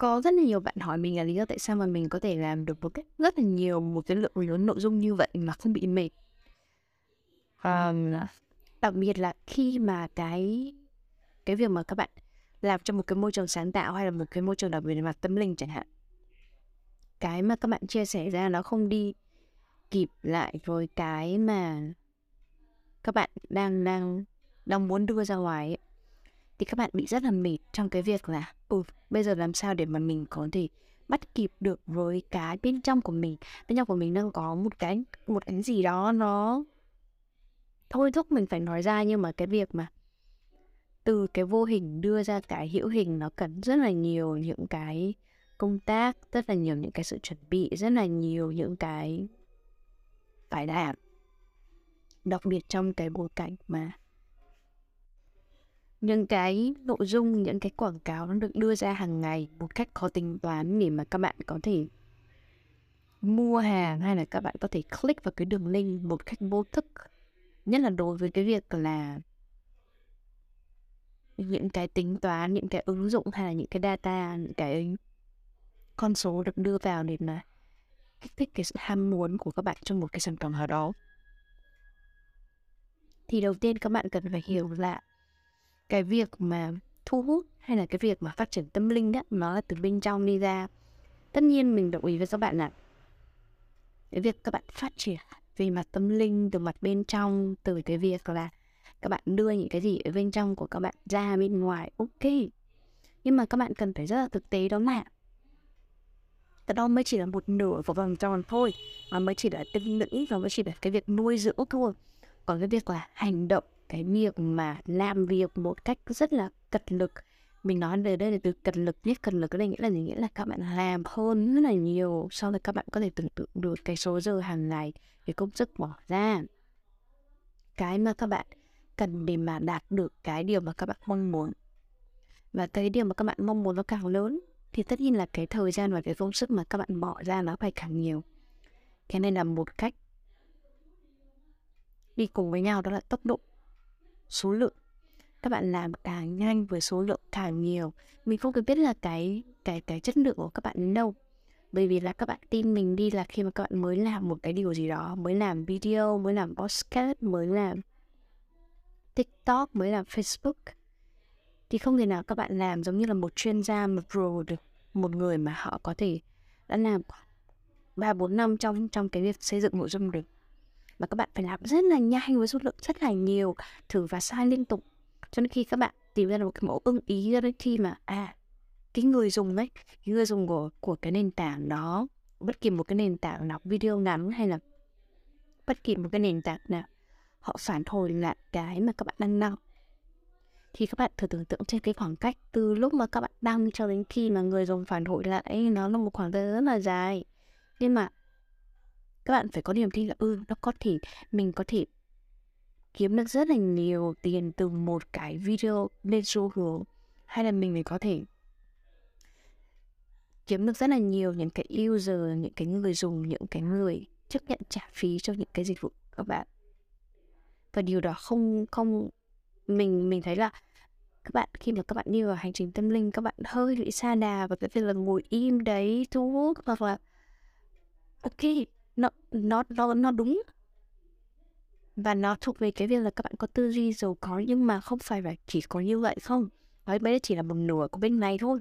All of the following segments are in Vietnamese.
có rất là nhiều bạn hỏi mình là lý do tại sao mà mình có thể làm được một cách rất là nhiều một cái lượng lớn nội dung như vậy mà không bị mệt. Ờm, đặc biệt là khi mà cái cái việc mà các bạn làm trong một cái môi trường sáng tạo hay là một cái môi trường đặc biệt về mặt tâm linh chẳng hạn. Cái mà các bạn chia sẻ ra nó không đi kịp lại với cái mà các bạn đang đang đang muốn đưa ra ngoài ấy. Thì các bạn bị rất là mệt trong cái việc là ừ, bây giờ làm sao để mà mình có thể bắt kịp được với cái bên trong của mình. Bên trong của mình đang có một cái một cái gì đó nó thôi thúc mình phải nói ra nhưng mà cái việc mà từ cái vô hình đưa ra cái hữu hình nó cần rất là nhiều những cái công tác, rất là nhiều những cái sự chuẩn bị, rất là nhiều những cái phải làm. Đặc biệt trong cái bối cảnh mà những cái nội dung, những cái quảng cáo nó được đưa ra hàng ngày một cách khó tính toán để mà các bạn có thể mua hàng hay là các bạn có thể click vào cái đường link một cách vô thức. Nhất là đối với cái việc là những cái tính toán, những cái ứng dụng hay là những cái data, những cái con số được đưa vào để mà kích thích cái sự ham muốn của các bạn trong một cái sản phẩm nào đó. Thì đầu tiên các bạn cần phải hiểu là cái việc mà thu hút hay là cái việc mà phát triển tâm linh đó nó là từ bên trong đi ra. Tất nhiên mình đồng ý với các bạn là cái việc các bạn phát triển về mặt tâm linh từ mặt bên trong, từ cái việc là các bạn đưa những cái gì ở bên trong của các bạn ra bên ngoài, ok. Nhưng mà các bạn cần phải rất là thực tế đó là cái đó mới chỉ là một nửa của vòng tròn thôi, mà mới chỉ là tinh nữ và mới chỉ là cái việc nuôi dưỡng thôi. Còn cái việc là hành động cái việc mà làm việc một cách rất là cật lực. Mình nói về đây là từ cật lực nhất cật lực ở đây nghĩa là gì? Nghĩa là các bạn làm hơn rất là nhiều sau đấy các bạn có thể tưởng tượng được cái số giờ hàng ngày cái công sức bỏ ra. Cái mà các bạn cần để mà đạt được cái điều mà các bạn mong muốn. Và cái điều mà các bạn mong muốn nó càng lớn thì tất nhiên là cái thời gian và cái công sức mà các bạn bỏ ra nó phải càng nhiều. Cái này là một cách đi cùng với nhau, đó là tốc độ số lượng. Các bạn làm càng nhanh với số lượng càng nhiều, mình không cần biết là cái cái cái chất lượng của các bạn đến đâu. Bởi vì là các bạn tin mình đi là khi mà các bạn mới làm một cái điều gì đó, mới làm video, mới làm podcast, mới làm tiktok, mới làm facebook, thì không thể nào các bạn làm giống như là một chuyên gia, một pro được, một người mà họ có thể đã làm ba bốn năm trong trong cái việc xây dựng nội dung được mà các bạn phải làm rất là nhanh với số lượng rất là nhiều, thử và sai liên tục. Cho nên khi các bạn tìm ra được một cái mẫu ưng ý cho đến khi mà à cái người dùng ấy, cái người dùng của của cái nền tảng đó, bất kỳ một cái nền tảng nào, video ngắn hay là bất kỳ một cái nền tảng nào, họ phản hồi lại cái mà các bạn đang đăng. Thì các bạn thử tưởng tượng trên cái khoảng cách từ lúc mà các bạn đăng cho đến khi mà người dùng phản hồi lại, nó là một khoảng thời gian rất là dài. Nhưng mà các bạn phải có niềm tin là ừ nó có thể, mình có thể kiếm được rất là nhiều tiền từ một cái video lên xu hướng hay là mình có thể kiếm được rất là nhiều những cái user, những cái người dùng, những cái người chấp nhận trả phí cho những cái dịch vụ của các bạn. Và điều đó không không, mình mình thấy là các bạn, khi mà các bạn đi vào hành trình tâm linh, các bạn hơi bị xa đà và cái việc là ngồi im đấy thu hút hoặc là, ok nó nó nó nó đúng. Và nó thuộc về cái việc là các bạn có tư duy giàu có nhưng mà không phải là chỉ có như vậy không. Đấy đấy chỉ là một nửa của bên này thôi.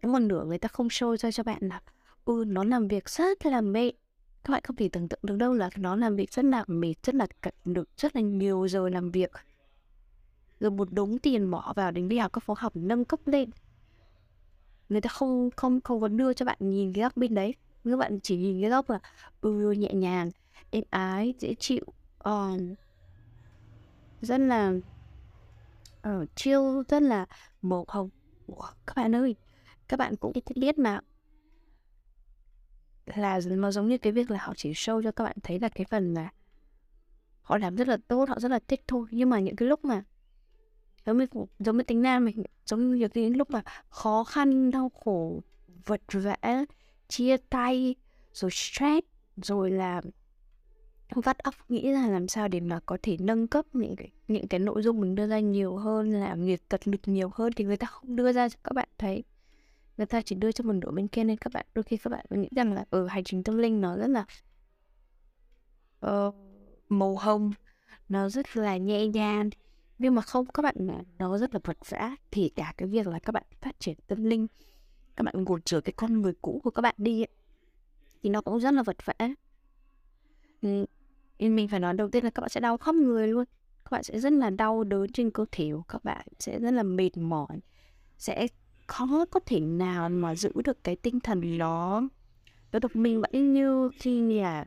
Cái một nửa người ta không show ra cho bạn là ừ nó làm việc rất là mệt. Các bạn không thể tưởng tượng được đâu là nó làm việc rất là mệt, rất là cật lực, rất là nhiều giờ làm việc. Rồi một đống tiền bỏ vào đến đi học các phòng học nâng cấp lên. Người ta không không không có đưa cho bạn nhìn cái góc bên đấy các bạn chỉ nhìn cái góc là ừ nhẹ nhàng êm ái dễ chịu um, rất là uh, chill rất là màu hồng. Các bạn ơi các bạn cũng biết mà. Là nó giống như cái việc là họ chỉ show cho các bạn thấy là cái phần là họ làm rất là tốt họ rất là thích thôi. Nhưng mà những cái lúc mà giống như giống như tính nam mình giống như những lúc mà khó khăn đau khổ vật vã chia tay rồi stress rồi là vắt óc nghĩ là làm sao để mà có thể nâng cấp những cái những cái nội dung mình đưa ra nhiều hơn làm việc cật lực nhiều hơn thì người ta không đưa ra cho các bạn thấy. Người ta chỉ đưa cho một nửa bên kia nên các bạn đôi khi các bạn nghĩ rằng là ở ừ, hành trình tâm linh nó rất là uh, màu hồng nó rất là nhẹ nhàng. Nhưng mà không các bạn nó rất là vật vã thì cả cái việc là các bạn phát triển tâm linh các bạn gột rửa cái con người cũ của các bạn đi ấy, thì nó cũng rất là vật vã ừ, nên mình phải nói đầu tiên là các bạn sẽ đau khắp người luôn. Các bạn sẽ rất là đau đớn trên cơ thể của các bạn sẽ rất là mệt mỏi sẽ khó có thể nào mà giữ được cái tinh thần nó nó được minh vẫn như khi là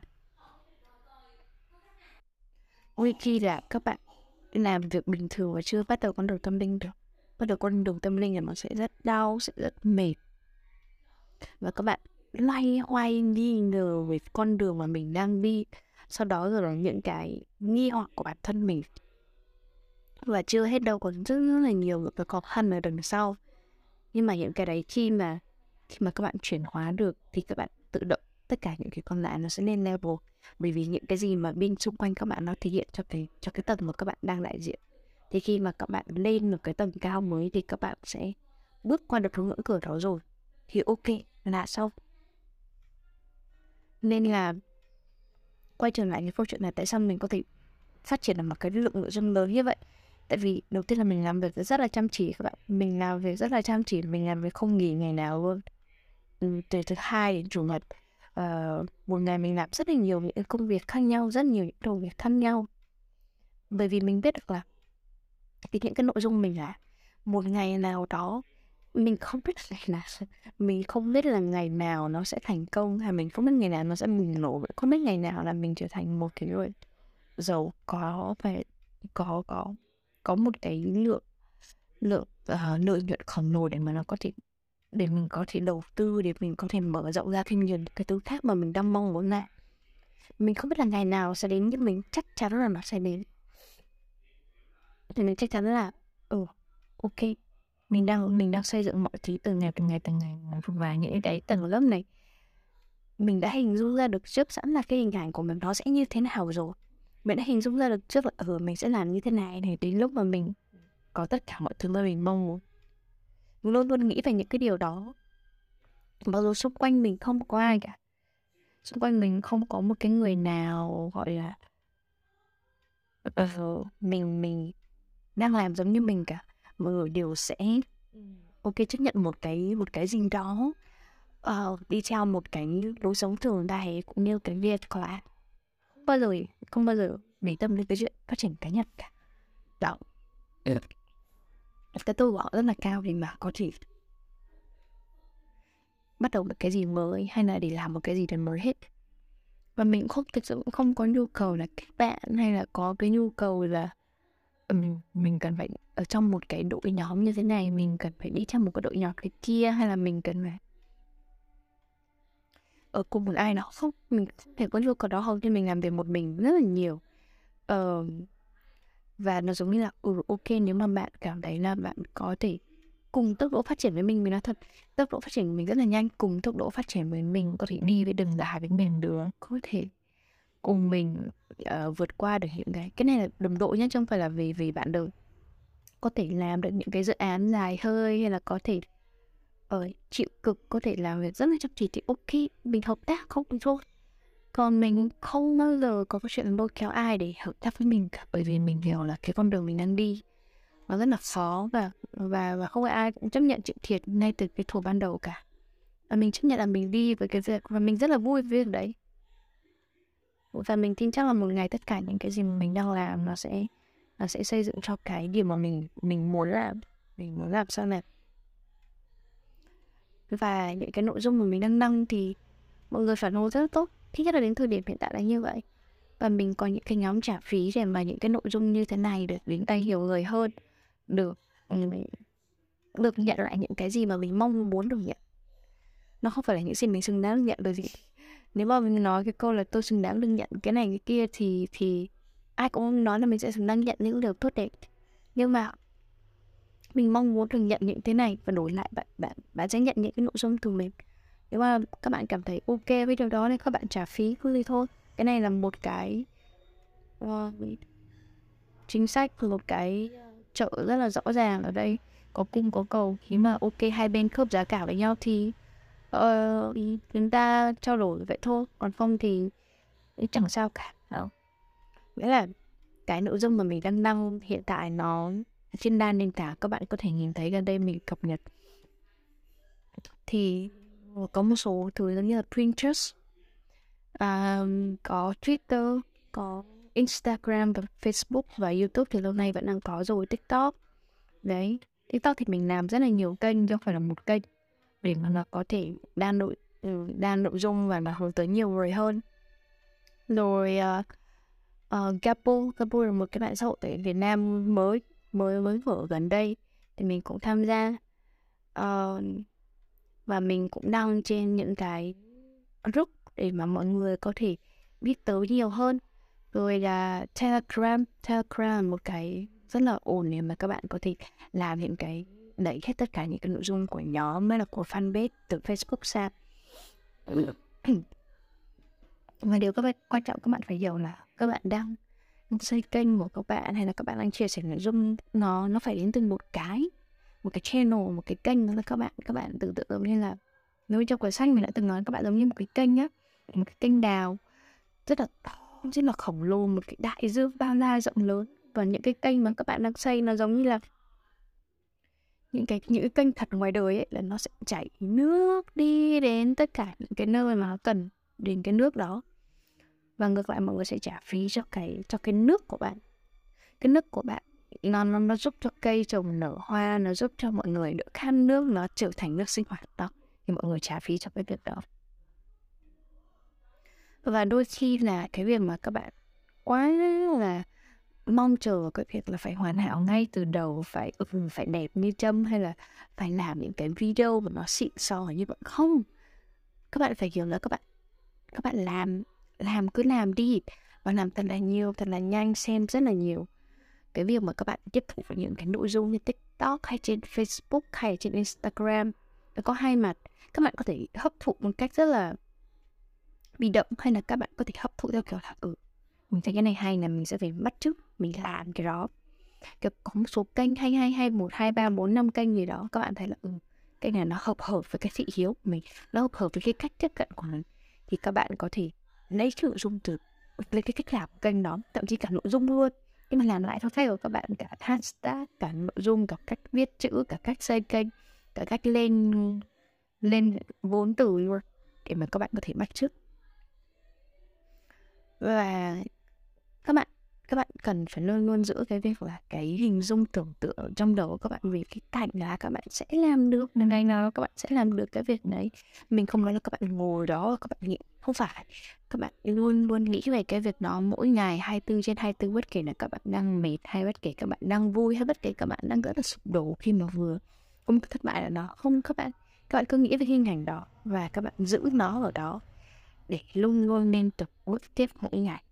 Ôi khi là các bạn làm việc bình thường và chưa bắt đầu con đường tâm linh được. Bắt đầu con đường tâm linh là nó sẽ rất đau sẽ rất mệt và các bạn loay hoay nghi ngờ về con đường mà mình đang đi. Sau đó rồi là những cái nghi hoặc của bản thân mình. Và chưa hết đâu còn rất, rất là nhiều những cái khó khăn ở đằng sau. Nhưng mà những cái đấy khi mà khi mà các bạn chuyển hóa được thì các bạn tự động tất cả những cái con lại nó sẽ lên level. Bởi vì những cái gì mà bên xung quanh các bạn nó thể hiện cho cái cho cái tầng mà các bạn đang đại diện. Thì khi mà các bạn lên một cái tầng cao mới thì các bạn sẽ bước qua được ngưỡng cửa đó rồi thì ok là xong. Nên là quay trở lại cái câu chuyện này tại sao mình có thể phát triển được một cái lượng nội dung lớn như vậy. Tại vì đầu tiên là mình làm việc rất là chăm chỉ các bạn. Mình làm việc rất là chăm chỉ mình làm việc không nghỉ ngày nào luôn. Ừ, từ thứ hai đến chủ nhật uh, một ngày mình làm rất là nhiều những công việc khác nhau rất nhiều những công việc khác nhau. Bởi vì mình biết được là thì những cái nội dung mình là một ngày nào đó mình không biết là ngày nào mình không biết là ngày nào nó sẽ thành công hay mình không biết ngày nào nó sẽ bùng nổ. Không biết ngày nào là mình trở thành một cái người giàu có phải có có có một cái lượng lượng uh, lợi nhuận khổng lồ để mà nó có thể để mình có thể đầu tư để mình có thể mở rộng ra thêm nhiều cái thứ khác mà mình đang mong muốn này. Mình không biết là ngày nào sẽ đến nhưng mình chắc chắn là nó sẽ đến. Thì mình chắc chắn là ừ ok mình đang mình đang xây dựng mọi thứ từng ngày từng ngày từng ngày và những cái tầng lớp này. Mình đã hình dung ra được trước sẵn là cái hình ảnh của mình nó sẽ như thế nào rồi. Mình đã hình dung ra được trước là ừ mình sẽ làm như thế này này đến lúc mà mình có tất cả mọi thứ mà mình mong muốn. Mình luôn luôn nghĩ về những cái điều đó. Mặc dù xung quanh mình không có ai cả. Xung quanh mình không có một cái người nào gọi là uh, mình mình đang làm giống như mình cả mọi người đều sẽ ok chấp nhận một cái một cái gì đó uh, đi theo một cái lối sống thường này cũng như cái việc là không bao giờ không bao giờ để tâm đến cái chuyện phát triển cá nhân cả. Đó. Yeah. cái tôi gọi rất là cao để mà có thể bắt đầu một cái gì mới hay là để làm một cái gì đó mới hết. Và mình không thực sự không có nhu cầu là kết bạn hay là có cái nhu cầu là Ờ, mình mình cần phải ở trong một cái đội nhóm như thế này mình cần phải đi theo một cái đội nhóm cái kia hay là mình cần phải ở cùng một ai đó? Không mình không thể có nhu cầu đó hầu như mình làm việc một mình rất là nhiều. Ờ, và nó giống như là ừ ok nếu mà bạn cảm thấy là bạn có thể cùng tốc độ phát triển với mình mình nói thật tốc độ phát triển của mình rất là nhanh cùng tốc độ phát triển với mình có thể đi với đường dài với mình được. Có thể cùng mình uh, vượt qua được những cái cái này là đồng đội nhé chứ không phải là vì vì bạn đời. Có thể làm được những cái dự án dài hơi hay là có thể ở uh, chịu cực có thể làm việc rất là chăm chỉ thì ok mình hợp tác không thôi. Còn mình không bao giờ có cái chuyện lôi kéo ai để hợp tác với mình cả bởi vì mình hiểu là cái con đường mình đang đi nó rất là khó và và và không ai cũng chấp nhận chịu thiệt ngay từ cái thủ ban đầu cả. Và mình chấp nhận là mình đi với cái việc và mình rất là vui với việc đấy và mình tin chắc là một ngày tất cả những cái gì mà mình đang làm nó sẽ nó sẽ xây dựng cho cái điều mà mình mình muốn làm, mình muốn làm sau này. Và những cái nội dung mà mình đang đăng thì mọi người phản hồi rất tốt. Thích nhất là đến thời điểm hiện tại là như vậy. Và mình có những cái nhóm trả phí để mà những cái nội dung như thế này được đến tay nhiều người hơn, được ừ, được nhận lại những cái gì mà mình mong muốn được nhận. Nó không phải là những gì mình xứng đáng nhận bởi vì nếu mà mình nói cái câu là tôi xứng đáng được nhận cái này cái kia thì thì ai cũng nói là mình sẽ xứng đáng nhận những điều tốt đẹp. Nhưng mà mình mong muốn được nhận những thế này và đổi lại bạn bạn bạn sẽ nhận những cái nội dung từ mình. Nếu mà các bạn cảm thấy ok với điều đó thì các bạn trả phí cứ gì thôi. Cái này là một cái uh, chính sách một cái trợ rất là rõ ràng ở đây. Có cung có cầu. Khi mà ok hai bên khớp giá cả với nhau thì ờ, chúng ta trao đổi vậy thôi. Còn không thì chẳng sao cả. Không? nghĩa là cái nội dung mà mình đang đăng hiện tại nó trên đa nền tảng các bạn có thể nhìn thấy gần đây mình cập nhật. Thì có một số thứ giống như là Pinterest um, có Twitter có Instagram và Facebook và YouTube thì lâu nay vẫn đang có rồi TikTok. Đấy TikTok thì mình làm rất là nhiều kênh chứ không phải là một kênh để mà nó có thể đa nội ừ, đa nội dung và nó hướng tới nhiều người hơn. Rồi ờ, ờ, uh, uh, Gapo Gapo là một cái mạng xã hội tại Việt Nam mới mới mới mở gần đây thì mình cũng tham gia. Uh, và mình cũng đăng trên những cái group để mà mọi người có thể biết tới nhiều hơn. Rồi là Telegram Telegram là một cái rất là ổn để mà các bạn có thể làm những cái đẩy hết tất cả những cái nội dung của nhóm hay là của fanpage từ Facebook sang và điều các bạn, quan trọng các bạn phải hiểu là các bạn đang xây kênh của các bạn hay là các bạn đang chia sẻ nội dung, nó nó phải đến từ một cái một cái channel, một cái kênh. Đó là các bạn các bạn tưởng tượng giống như là, nếu trong quyển sách mình đã từng nói, các bạn giống như một cái kênh nhá một cái kênh đào, rất là to, rất là khổng lồ, một cái đại dương bao la rộng lớn. Và những cái kênh mà các bạn đang xây nó giống như là những cái những cái kênh thật ngoài đời ấy, là nó sẽ chảy nước đi đến tất cả những cái nơi mà nó cần đến cái nước đó. Và ngược lại mọi người sẽ trả phí cho cái cho cái nước của bạn. Cái nước của bạn, nó nó nó giúp cho cây trồng nở hoa, nó giúp cho mọi người đỡ khan nước, nó trở thành nước sinh hoạt đó. Thì mọi người trả phí cho cái việc đó. Và đôi khi là cái việc mà các bạn quá là mong chờ cái việc là phải hoàn hảo ngay từ đầu phải ừ, phải đẹp như trâm hay là phải làm những cái video mà nó xịn sò như vậy. Không. Các bạn phải hiểu là các bạn các bạn làm làm cứ làm đi và làm thật là nhiều thật là nhanh xem rất là nhiều. Cái việc mà các bạn tiếp thụ những cái nội dung như tiktok hay trên facebook hay trên instagram nó có hai mặt. Các bạn có thể hấp thụ một cách rất là bị động hay là các bạn có thể hấp thụ theo kiểu là ừ mình thấy cái này hay là mình sẽ phải bắt chước, mình làm cái đó. Kiểu có một số kênh hay hay hay, một, hai, ba, bốn, năm kênh gì đó, các bạn thấy là ừ cái này nó hợp hợp với cái thị hiếu của mình, nó hợp hợp với cái cách tiếp cận của mình. Thì các bạn có thể lấy nội dung từ, lấy cái cách làm kênh đó, thậm chí cả nội dung luôn. Nhưng mà làm lại theo thay của các bạn, cả hashtag, cả nội dung, cả cách viết chữ, cả cách xây kênh, cả cách lên lên vốn từ luôn, để mà các bạn có thể bắt chước. Và các bạn các bạn cần phải luôn luôn giữ cái việc là cái hình dung tưởng tượng trong đầu của các bạn về cái cảnh là các bạn sẽ làm được lần này nào các bạn sẽ làm được cái việc đấy mình không nói là các bạn ngồi đó các bạn nghĩ không phải các bạn luôn luôn nghĩ về cái việc đó mỗi ngày 24 trên 24 bất kể là các bạn đang mệt hay bất kể các bạn đang vui hay bất kể các bạn đang rất là sụp đổ khi mà vừa có một thất bại là nó không các bạn các bạn cứ nghĩ về hình ảnh đó và các bạn giữ nó ở đó để luôn luôn liên tục bước tiếp mỗi ngày